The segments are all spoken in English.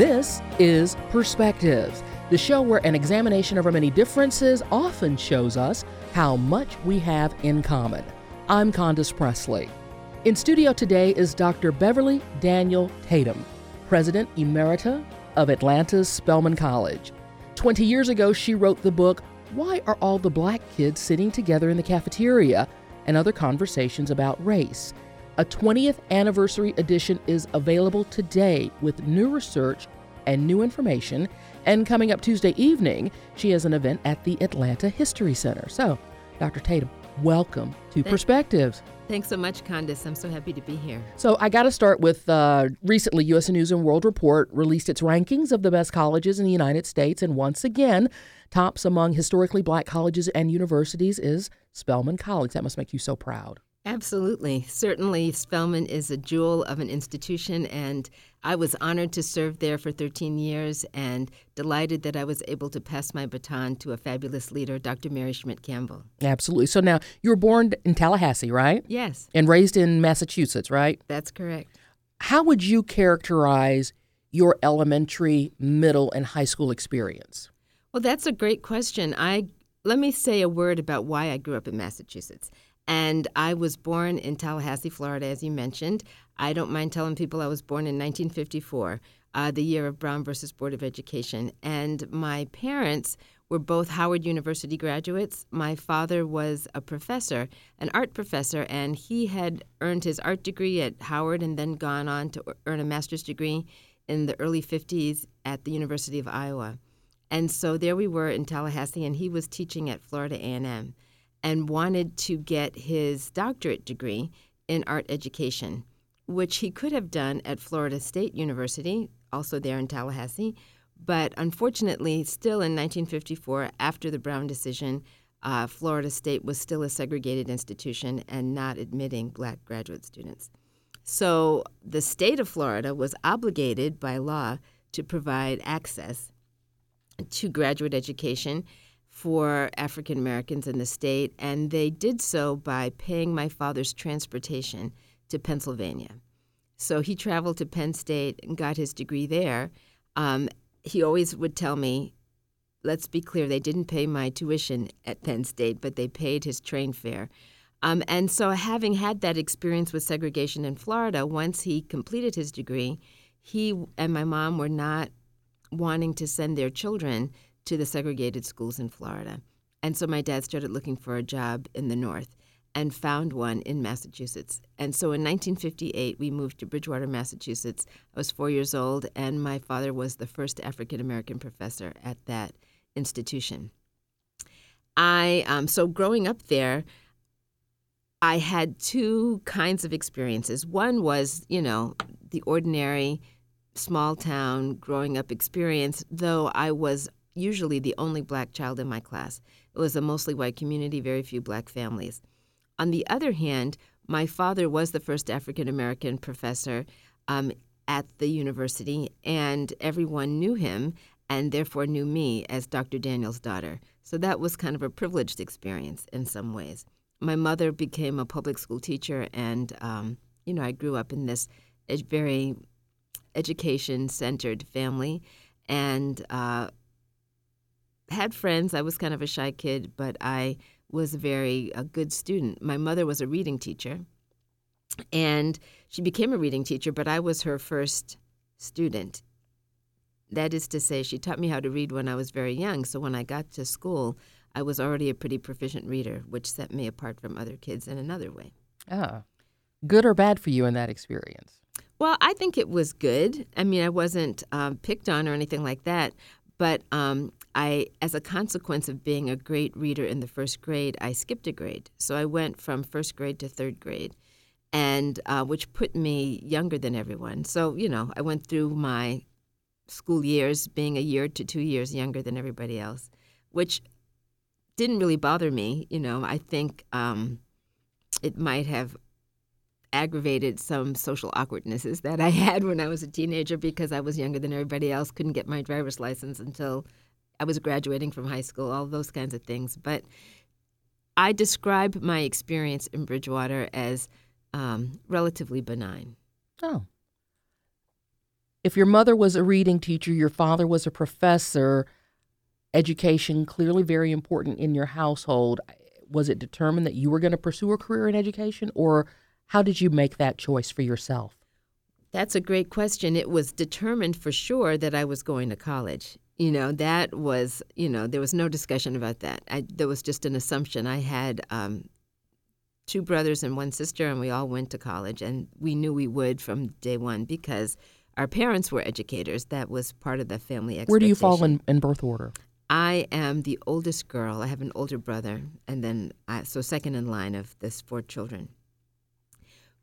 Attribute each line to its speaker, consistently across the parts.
Speaker 1: This is Perspectives, the show where an examination of our many differences often shows us how much we have in common. I'm Condace Pressley. In studio today is Dr. Beverly Daniel Tatum, President Emerita of Atlanta's Spelman College. 20 years ago, she wrote the book, Why Are All the Black Kids Sitting Together in the Cafeteria? and Other Conversations About Race. A 20th anniversary edition is available today with new research and new information. And coming up Tuesday evening, she has an event at the Atlanta History Center. So, Dr. Tatum, welcome to Perspectives.
Speaker 2: Thanks so much, Condace. I'm so happy to be here.
Speaker 1: So, I got to start with uh, recently, U.S. News and World Report released its rankings of the best colleges in the United States. And once again, tops among historically black colleges and universities is Spelman College. That must make you so proud.
Speaker 2: Absolutely. Certainly, Spelman is a jewel of an institution, and I was honored to serve there for 13 years and delighted that I was able to pass my baton to a fabulous leader, Dr. Mary Schmidt Campbell.
Speaker 1: Absolutely. So now you were born in Tallahassee, right?
Speaker 2: Yes.
Speaker 1: And raised in Massachusetts, right?
Speaker 2: That's correct.
Speaker 1: How would you characterize your elementary, middle, and high school experience?
Speaker 2: Well, that's a great question. I let me say a word about why I grew up in Massachusetts. And I was born in Tallahassee, Florida, as you mentioned. I don't mind telling people I was born in 1954, uh, the year of Brown versus Board of Education. And my parents were both Howard University graduates. My father was a professor, an art professor, and he had earned his art degree at Howard and then gone on to earn a master's degree in the early 50s at the University of Iowa. And so there we were in Tallahassee, and he was teaching at Florida A&M and wanted to get his doctorate degree in art education, which he could have done at Florida State University, also there in Tallahassee. But unfortunately, still in 1954, after the Brown decision, uh, Florida State was still a segregated institution and not admitting black graduate students. So the state of Florida was obligated by law to provide access to graduate education for African Americans in the state, and they did so by paying my father's transportation to Pennsylvania. So he traveled to Penn State and got his degree there. Um, he always would tell me, let's be clear, they didn't pay my tuition at Penn State, but they paid his train fare. Um, and so, having had that experience with segregation in Florida, once he completed his degree, he and my mom were not wanting to send their children to the segregated schools in Florida. And so my dad started looking for a job in the North and found one in Massachusetts. And so in 1958, we moved to Bridgewater, Massachusetts. I was four years old, and my father was the first African American professor at that institution. I um, so growing up there, I had two kinds of experiences. One was, you know, the ordinary small town growing up experience, though I was usually the only black child in my class. It was a mostly white community, very few black families. On the other hand, my father was the first African American professor um, at the university, and everyone knew him and therefore knew me as Dr. Daniel's daughter. So that was kind of a privileged experience in some ways. My mother became a public school teacher, and um, you know, I grew up in this very education-centered family, and uh, had friends. I was kind of a shy kid, but I was a very a good student. My mother was a reading teacher, and she became a reading teacher, but I was her first student. That is to say, she taught me how to read when I was very young. So when I got to school, I was already a pretty proficient reader, which set me apart from other kids in another way.
Speaker 1: Ah, good or bad for you in that experience?
Speaker 2: Well, I think it was good. I mean, I wasn't um, picked on or anything like that, but um, I, as a consequence of being a great reader in the first grade, I skipped a grade. So I went from first grade to third grade. and uh, which put me younger than everyone. So, you know, I went through my school years being a year to two years younger than everybody else, which didn't really bother me. You know, I think um, it might have aggravated some social awkwardnesses that I had when I was a teenager because I was younger than everybody else, couldn't get my driver's license until I was graduating from high school, all those kinds of things. But I describe my experience in Bridgewater as um, relatively benign.
Speaker 1: Oh. If your mother was a reading teacher, your father was a professor, education clearly very important in your household. Was it determined that you were going to pursue a career in education, or how did you make that choice for yourself?
Speaker 2: That's a great question. It was determined for sure that I was going to college. You know, that was, you know, there was no discussion about that. I, there was just an assumption. I had um, two brothers and one sister, and we all went to college, and we knew we would from day one because our parents were educators. That was part of the family expectation.
Speaker 1: Where do you fall in, in birth order?
Speaker 2: I am the oldest girl. I have an older brother, and then I, so second in line of this four children.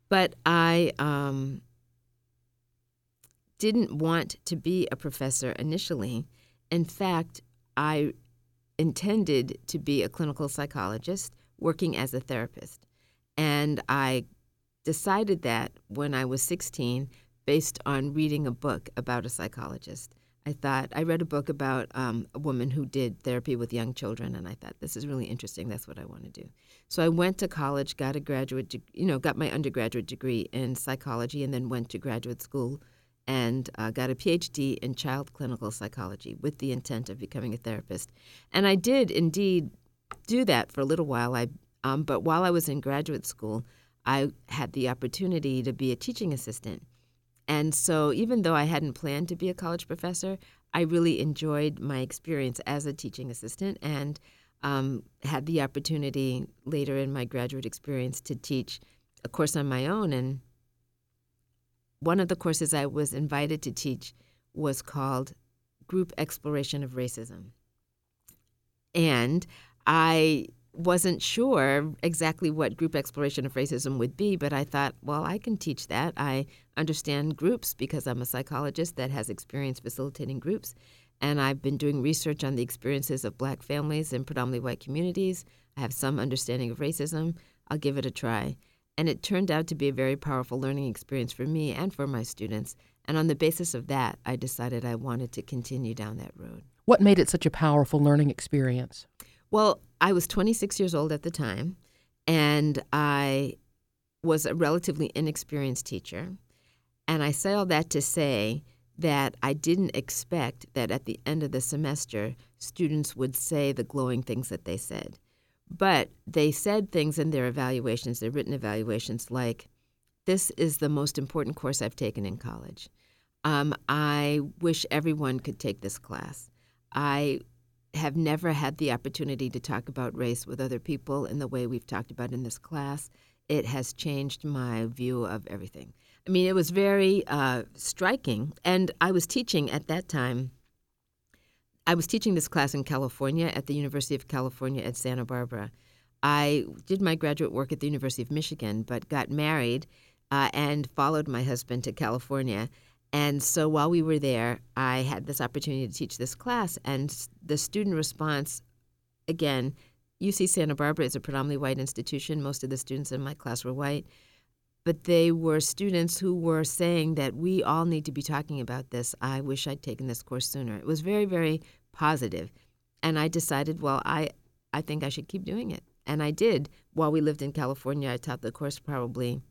Speaker 2: But I um, didn't want to be a professor initially. In fact, I intended to be a clinical psychologist working as a therapist. And I decided that when I was 16 based on reading a book about a psychologist. I thought, I read a book about um, a woman who did therapy with young children, and I thought, this is really interesting. That's what I want to do. So I went to college, got a graduate, you know, got my undergraduate degree in psychology, and then went to graduate school and uh, got a PhD in child clinical psychology with the intent of becoming a therapist. And I did indeed do that for a little while. I um, but while I was in graduate school, I had the opportunity to be a teaching assistant. And so, even though I hadn't planned to be a college professor, I really enjoyed my experience as a teaching assistant and um, had the opportunity later in my graduate experience to teach a course on my own. And one of the courses I was invited to teach was called Group Exploration of Racism. And I wasn't sure exactly what group exploration of racism would be, but I thought, well, I can teach that. I understand groups because I'm a psychologist that has experience facilitating groups. And I've been doing research on the experiences of black families in predominantly white communities. I have some understanding of racism. I'll give it a try. And it turned out to be a very powerful learning experience for me and for my students. And on the basis of that, I decided I wanted to continue down that road.
Speaker 1: What made it such a powerful learning experience?
Speaker 2: Well, I was 26 years old at the time, and I was a relatively inexperienced teacher. And I say all that to say that I didn't expect that at the end of the semester, students would say the glowing things that they said. But they said things in their evaluations, their written evaluations, like, This is the most important course I've taken in college. Um, I wish everyone could take this class. I have never had the opportunity to talk about race with other people in the way we've talked about in this class. It has changed my view of everything. I mean, it was very uh, striking. And I was teaching at that time. I was teaching this class in California at the University of California at Santa Barbara. I did my graduate work at the University of Michigan, but got married uh, and followed my husband to California. And so while we were there, I had this opportunity to teach this class, and the student response again, UC Santa Barbara is a predominantly white institution. Most of the students in my class were white, but they were students who were saying that we all need to be talking about this. I wish I'd taken this course sooner. It was very, very positive. And I decided, well, I, I think I should keep doing it. And I did. While we lived in California, I taught the course probably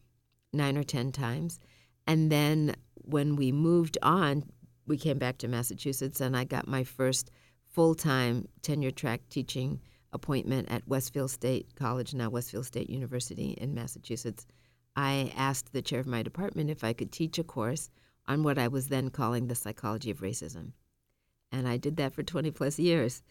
Speaker 2: nine or 10 times. And then when we moved on, we came back to Massachusetts, and I got my first full time tenure track teaching appointment at Westfield State College, now Westfield State University in Massachusetts. I asked the chair of my department if I could teach a course on what I was then calling the psychology of racism. And I did that for 20 plus years.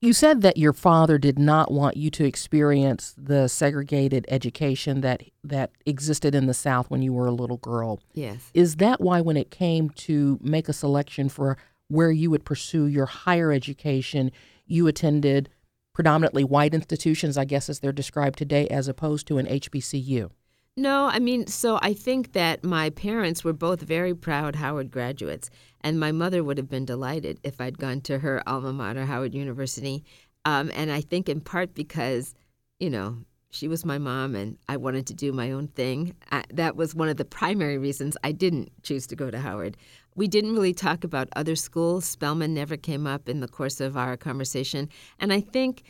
Speaker 1: You said that your father did not want you to experience the segregated education that that existed in the South when you were a little girl.
Speaker 2: Yes.
Speaker 1: Is that why when it came to make a selection for where you would pursue your higher education, you attended predominantly white institutions, I guess as they're described today, as opposed to an HBCU?
Speaker 2: No, I mean, so I think that my parents were both very proud Howard graduates, and my mother would have been delighted if I'd gone to her alma mater, Howard University. Um, and I think in part because, you know, she was my mom and I wanted to do my own thing. I, that was one of the primary reasons I didn't choose to go to Howard. We didn't really talk about other schools. Spelman never came up in the course of our conversation. And I think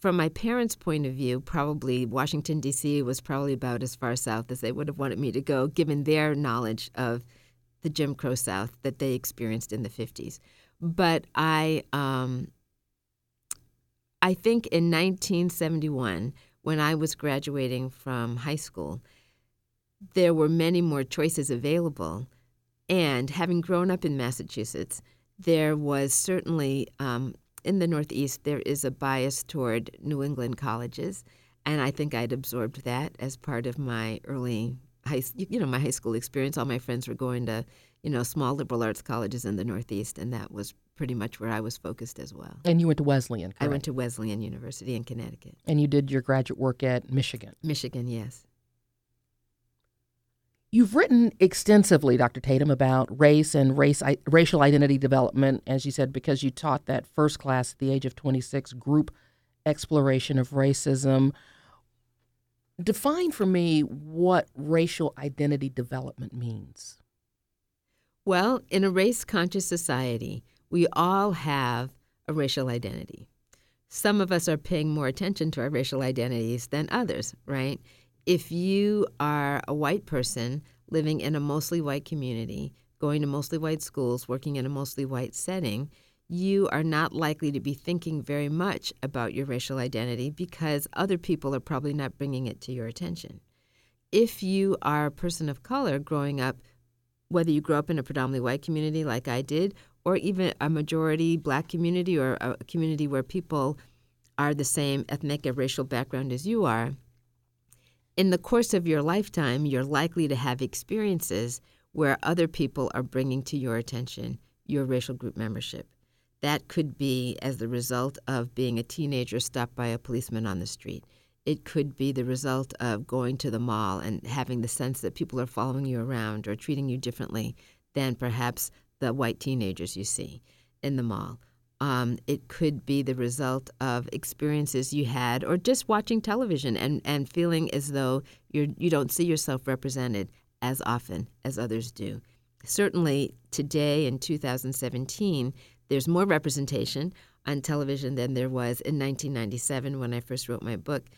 Speaker 2: from my parents' point of view, probably Washington, D.C. was probably about as far south as they would have wanted me to go, given their knowledge of the Jim Crow South that they experienced in the 50s. But I, um, I think in 1971, when I was graduating from high school, there were many more choices available. And having grown up in Massachusetts, there was certainly um, in the Northeast, there is a bias toward New England colleges, and I think I'd absorbed that as part of my early high, you know, my high school experience. All my friends were going to, you know, small liberal arts colleges in the Northeast, and that was pretty much where I was focused as well.
Speaker 1: And you went to Wesleyan, correct?
Speaker 2: I went to Wesleyan University in Connecticut.
Speaker 1: And you did your graduate work at Michigan.
Speaker 2: Michigan, yes.
Speaker 1: You've written extensively, Dr. Tatum, about race and race racial identity development, as you said, because you taught that first class at the age of 26 group exploration of racism. Define for me what racial identity development means.
Speaker 2: Well, in a race conscious society, we all have a racial identity. Some of us are paying more attention to our racial identities than others, right? If you are a white person living in a mostly white community, going to mostly white schools, working in a mostly white setting, you are not likely to be thinking very much about your racial identity because other people are probably not bringing it to your attention. If you are a person of color growing up, whether you grew up in a predominantly white community like I did, or even a majority black community or a community where people are the same ethnic or racial background as you are, in the course of your lifetime, you're likely to have experiences where other people are bringing to your attention your racial group membership. That could be as the result of being a teenager stopped by a policeman on the street. It could be the result of going to the mall and having the sense that people are following you around or treating you differently than perhaps the white teenagers you see in the mall. Um, it could be the result of experiences you had, or just watching television and, and feeling as though you're, you don't see yourself represented as often as others do. Certainly, today in 2017, there's more representation on television than there was in 1997 when I first wrote my book,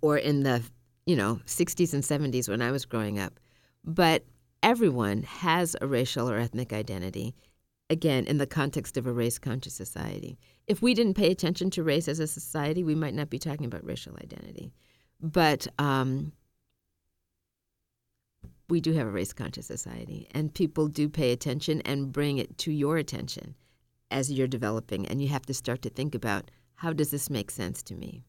Speaker 2: or in the you know 60s and 70s when I was growing up. But everyone has a racial or ethnic identity again, in the context of a race conscious society. If we didn't pay attention to race as a society, we might not be talking about racial identity. But um, we do have a race conscious society, and people do pay attention and bring it to your attention as you're developing. And you have to start to think about how does this make sense to me?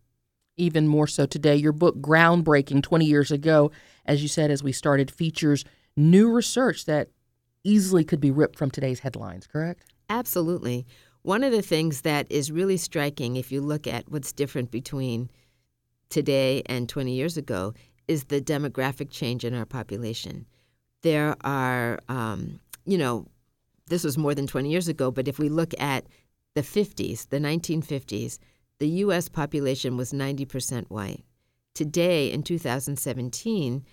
Speaker 1: Even more so today. Your book, groundbreaking 20 years ago, as you said, as we started, features new research that easily could be ripped from today's headlines, correct?
Speaker 2: Absolutely. One of the things that is really striking, if you look at what's different between today and 20 years ago, is the demographic change in our population. There are, um, you know, this was more than 20 years ago, but if we look at the 50s, the 1950s, the U.S. population was 90% white. Today, in 2017,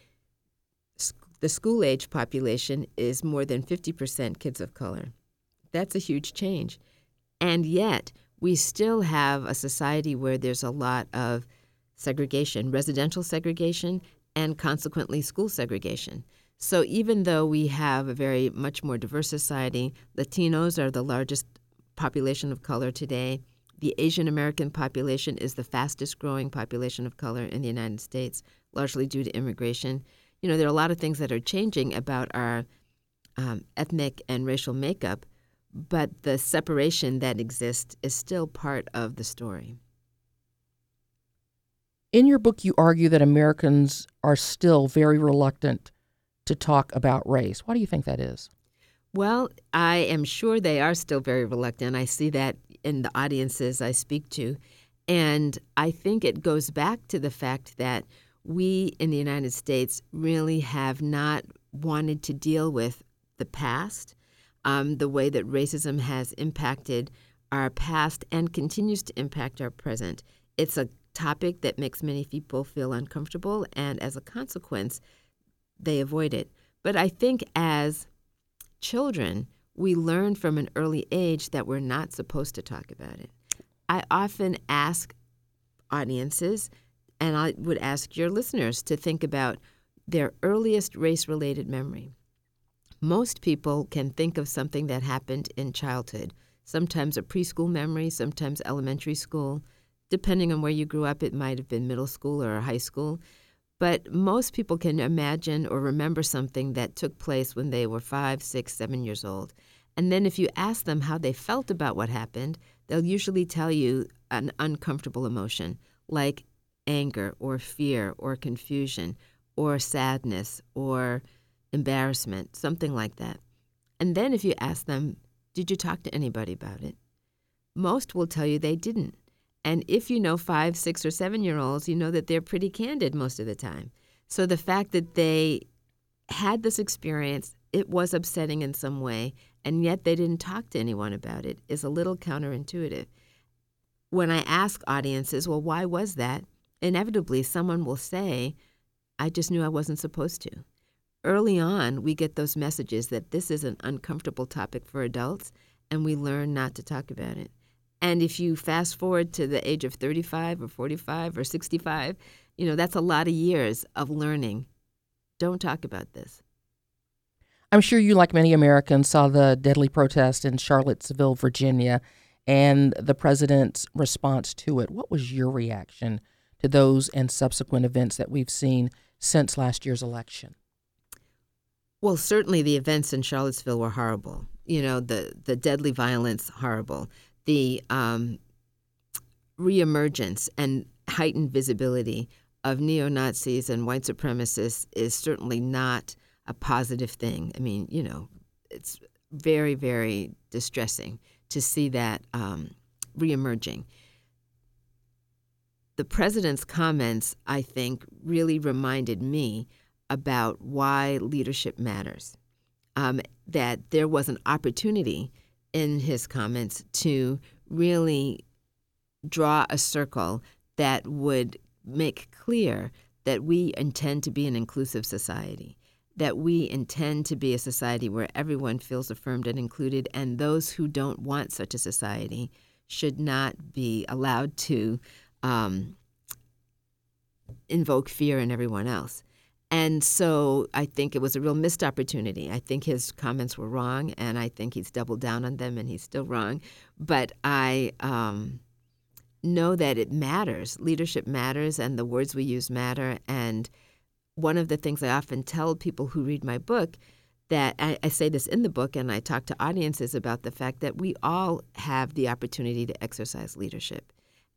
Speaker 2: the school age population is more than 50% kids of color. That's a huge change. And yet, we still have a society where there's a lot of segregation, residential segregation, and consequently school segregation. So even though we have a very much more diverse society, Latinos are the largest population of color today. The Asian American population is the fastest growing population of color in the United States, largely due to immigration you know, there are a lot of things that are changing about our um, ethnic and racial makeup, but the separation that exists is still part of the story.
Speaker 1: In your book, you argue that Americans are still very reluctant to talk about race. Why do you think that is?
Speaker 2: Well, I am sure they are still very reluctant. I see that in the audiences I speak to. And I think it goes back to the fact that we in the United States really have not wanted to deal with the past, um, the way that racism has impacted our past and continues to impact our present. It's a topic that makes many people feel uncomfortable, and as a consequence, they avoid it. But I think as children, we learn from an early age that we're not supposed to talk about it. I often ask audiences, and I would ask your listeners to think about their earliest race related memory. Most people can think of something that happened in childhood, sometimes a preschool memory, sometimes elementary school. Depending on where you grew up, it might have been middle school or high school. But most people can imagine or remember something that took place when they were five, six, seven years old. And then if you ask them how they felt about what happened, they'll usually tell you an uncomfortable emotion like anger or fear or confusion or sadness or embarrassment, something like that. And then if you ask them, Did you talk to anybody about it? Most will tell you they didn't. And if you know five, six, or seven year olds, you know that they're pretty candid most of the time. So the fact that they had this experience, it was upsetting in some way, and yet they didn't talk to anyone about it is a little counterintuitive. When I ask audiences, well, why was that? Inevitably, someone will say, I just knew I wasn't supposed to. Early on, we get those messages that this is an uncomfortable topic for adults, and we learn not to talk about it. And if you fast forward to the age of 35 or 45 or 65, you know, that's a lot of years of learning. Don't talk about this.
Speaker 1: I'm sure you, like many Americans, saw the deadly protest in Charlottesville, Virginia, and the president's response to it. What was your reaction to those and subsequent events that we've seen since last year's election?
Speaker 2: Well, certainly the events in Charlottesville were horrible. You know, the, the deadly violence, horrible the um, reemergence and heightened visibility of neo Nazis and white supremacists is certainly not a positive thing. I mean, you know, it's very, very distressing to see that um, reemerging. The president's comments, I think, really reminded me about why leadership matters. Um, that there was an opportunity in his comments to really draw a circle that would make clear that we intend to be an inclusive society, that we intend to be a society where everyone feels affirmed and included, and those who don't want such a society should not be allowed to um, invoke fear in everyone else. And so I think it was a real missed opportunity. I think his comments were wrong, and I think he's doubled down on them, and he's still wrong. But I um, know that it matters. Leadership matters, and the words we use matter. And one of the things I often tell people who read my book that I, I say this in the book, and I talk to audiences about the fact that we all have the opportunity to exercise leadership.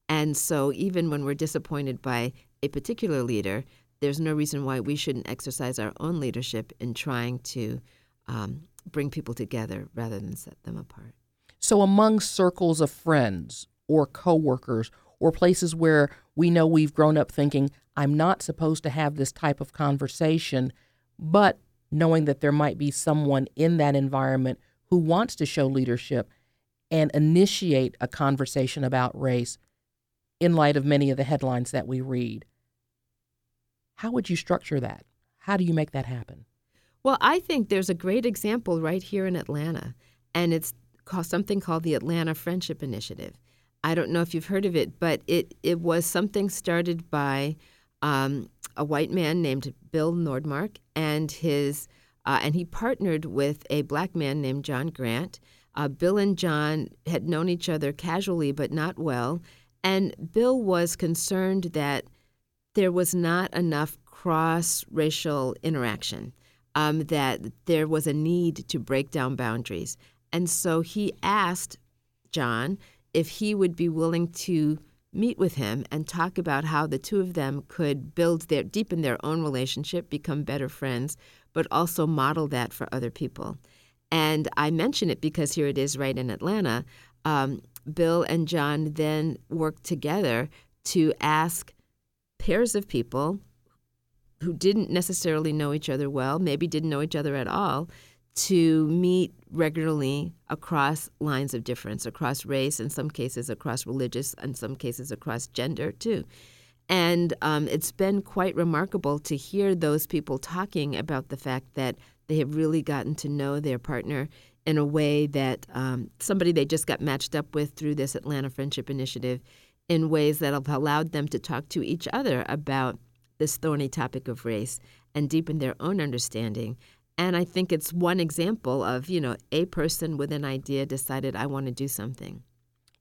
Speaker 2: And so, even when we're disappointed by a particular leader, there's no reason why we shouldn't exercise our own leadership in trying to um, bring people together rather than set them apart.
Speaker 1: So, among circles of friends or coworkers or places where we know we've grown up thinking, I'm not supposed to have this type of conversation, but knowing that there might be someone in that environment who wants to show leadership and initiate a conversation about race in light of many of the headlines that we read. How would you structure that? How do you make that happen?
Speaker 2: Well, I think there's a great example right here in Atlanta, and it's called something called the Atlanta Friendship Initiative. I don't know if you've heard of it, but it, it was something started by um, a white man named Bill Nordmark and his uh, and he partnered with a black man named John Grant. Uh, Bill and John had known each other casually but not well, and Bill was concerned that there was not enough cross racial interaction, um, that there was a need to break down boundaries. And so he asked John if he would be willing to meet with him and talk about how the two of them could build their deepen their own relationship, become better friends, but also model that for other people. And I mention it because here it is right in Atlanta. Um, Bill and John then worked together to ask pairs of people who didn't necessarily know each other well, maybe didn't know each other at all, to meet regularly across lines of difference, across race, in some cases across religious, in some cases across gender too. And um, it's been quite remarkable to hear those people talking about the fact that they have really gotten to know their partner in a way that um, somebody they just got matched up with through this Atlanta Friendship Initiative in ways that have allowed them to talk to each other about this thorny topic of race and deepen their own understanding. And I think it's one example of, you know, a person with an idea decided, I want to do something.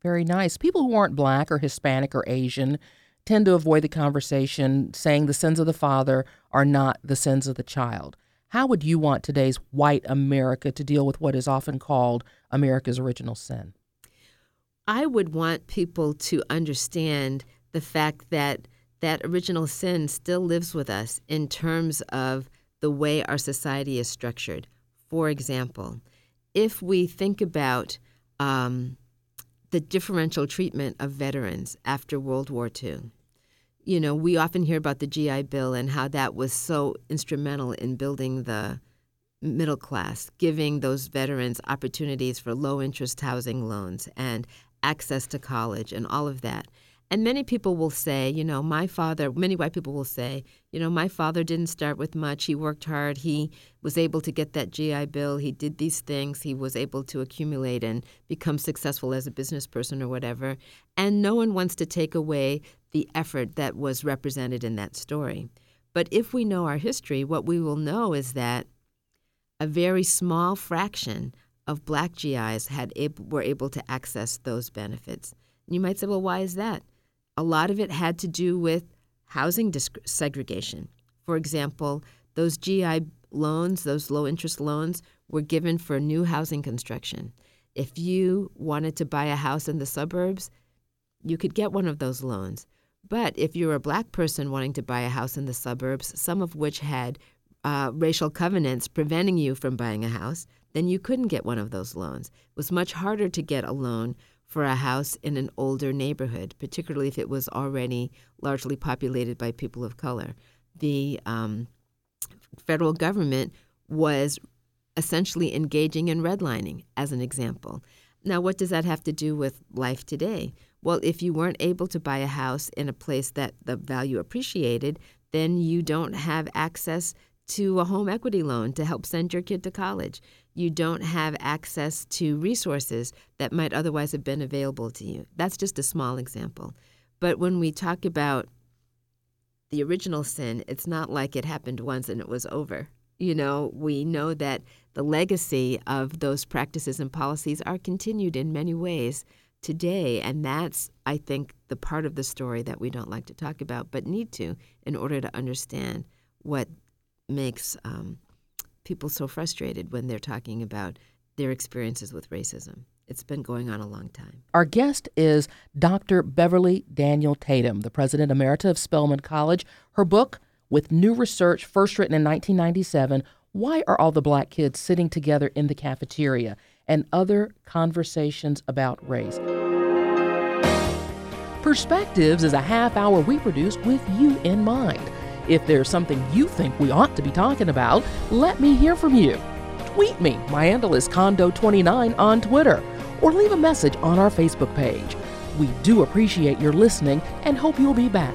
Speaker 1: Very nice. People who aren't black or Hispanic or Asian tend to avoid the conversation, saying the sins of the father are not the sins of the child. How would you want today's white America to deal with what is often called America's original sin?
Speaker 2: I would want people to understand the fact that that original sin still lives with us in terms of the way our society is structured. For example, if we think about um, the differential treatment of veterans after World War II, you know, we often hear about the GI Bill and how that was so instrumental in building the middle class, giving those veterans opportunities for low interest housing loans and access to college and all of that. And many people will say, you know, my father, many white people will say, you know, my father didn't start with much. He worked hard. He was able to get that GI Bill. He did these things. He was able to accumulate and become successful as a business person or whatever. And no one wants to take away the effort that was represented in that story. But if we know our history, what we will know is that a very small fraction of black GIs had were able to access those benefits. And you might say, well, why is that? a lot of it had to do with housing segregation. For example, those GI loans, those low interest loans, were given for new housing construction. If you wanted to buy a house in the suburbs, you could get one of those loans. But if you're a black person wanting to buy a house in the suburbs, some of which had uh, racial covenants preventing you from buying a house, then you couldn't get one of those loans. It was much harder to get a loan for a house in an older neighborhood, particularly if it was already largely populated by people of color. The um, federal government was essentially engaging in redlining, as an example. Now, what does that have to do with life today? Well, if you weren't able to buy a house in a place that the value appreciated, then you don't have access to a home equity loan to help send your kid to college. You don't have access to resources that might otherwise have been available to you. That's just a small example. But when we talk about the original sin, it's not like it happened once and it was over. You know, we know that the legacy of those practices and policies are continued in many ways today. And that's, I think, the part of the story that we don't like to talk about, but need to in order to understand what makes um, people so frustrated when they're talking about their experiences with racism. It's been going on a long time.
Speaker 1: Our guest is Dr. Beverly Daniel Tatum, the president emerita of Spelman College. Her book, with new research, first written in 1997, Why Are All the Black Kids Sitting Together in the Cafeteria? and Other Conversations About Race. Perspectives is a half hour we produce with you in mind. If there's something you think we ought to be talking about, let me hear from you. Tweet me. My handle is Condo29 on Twitter, or leave a message on our Facebook page. We do appreciate your listening and hope you'll be back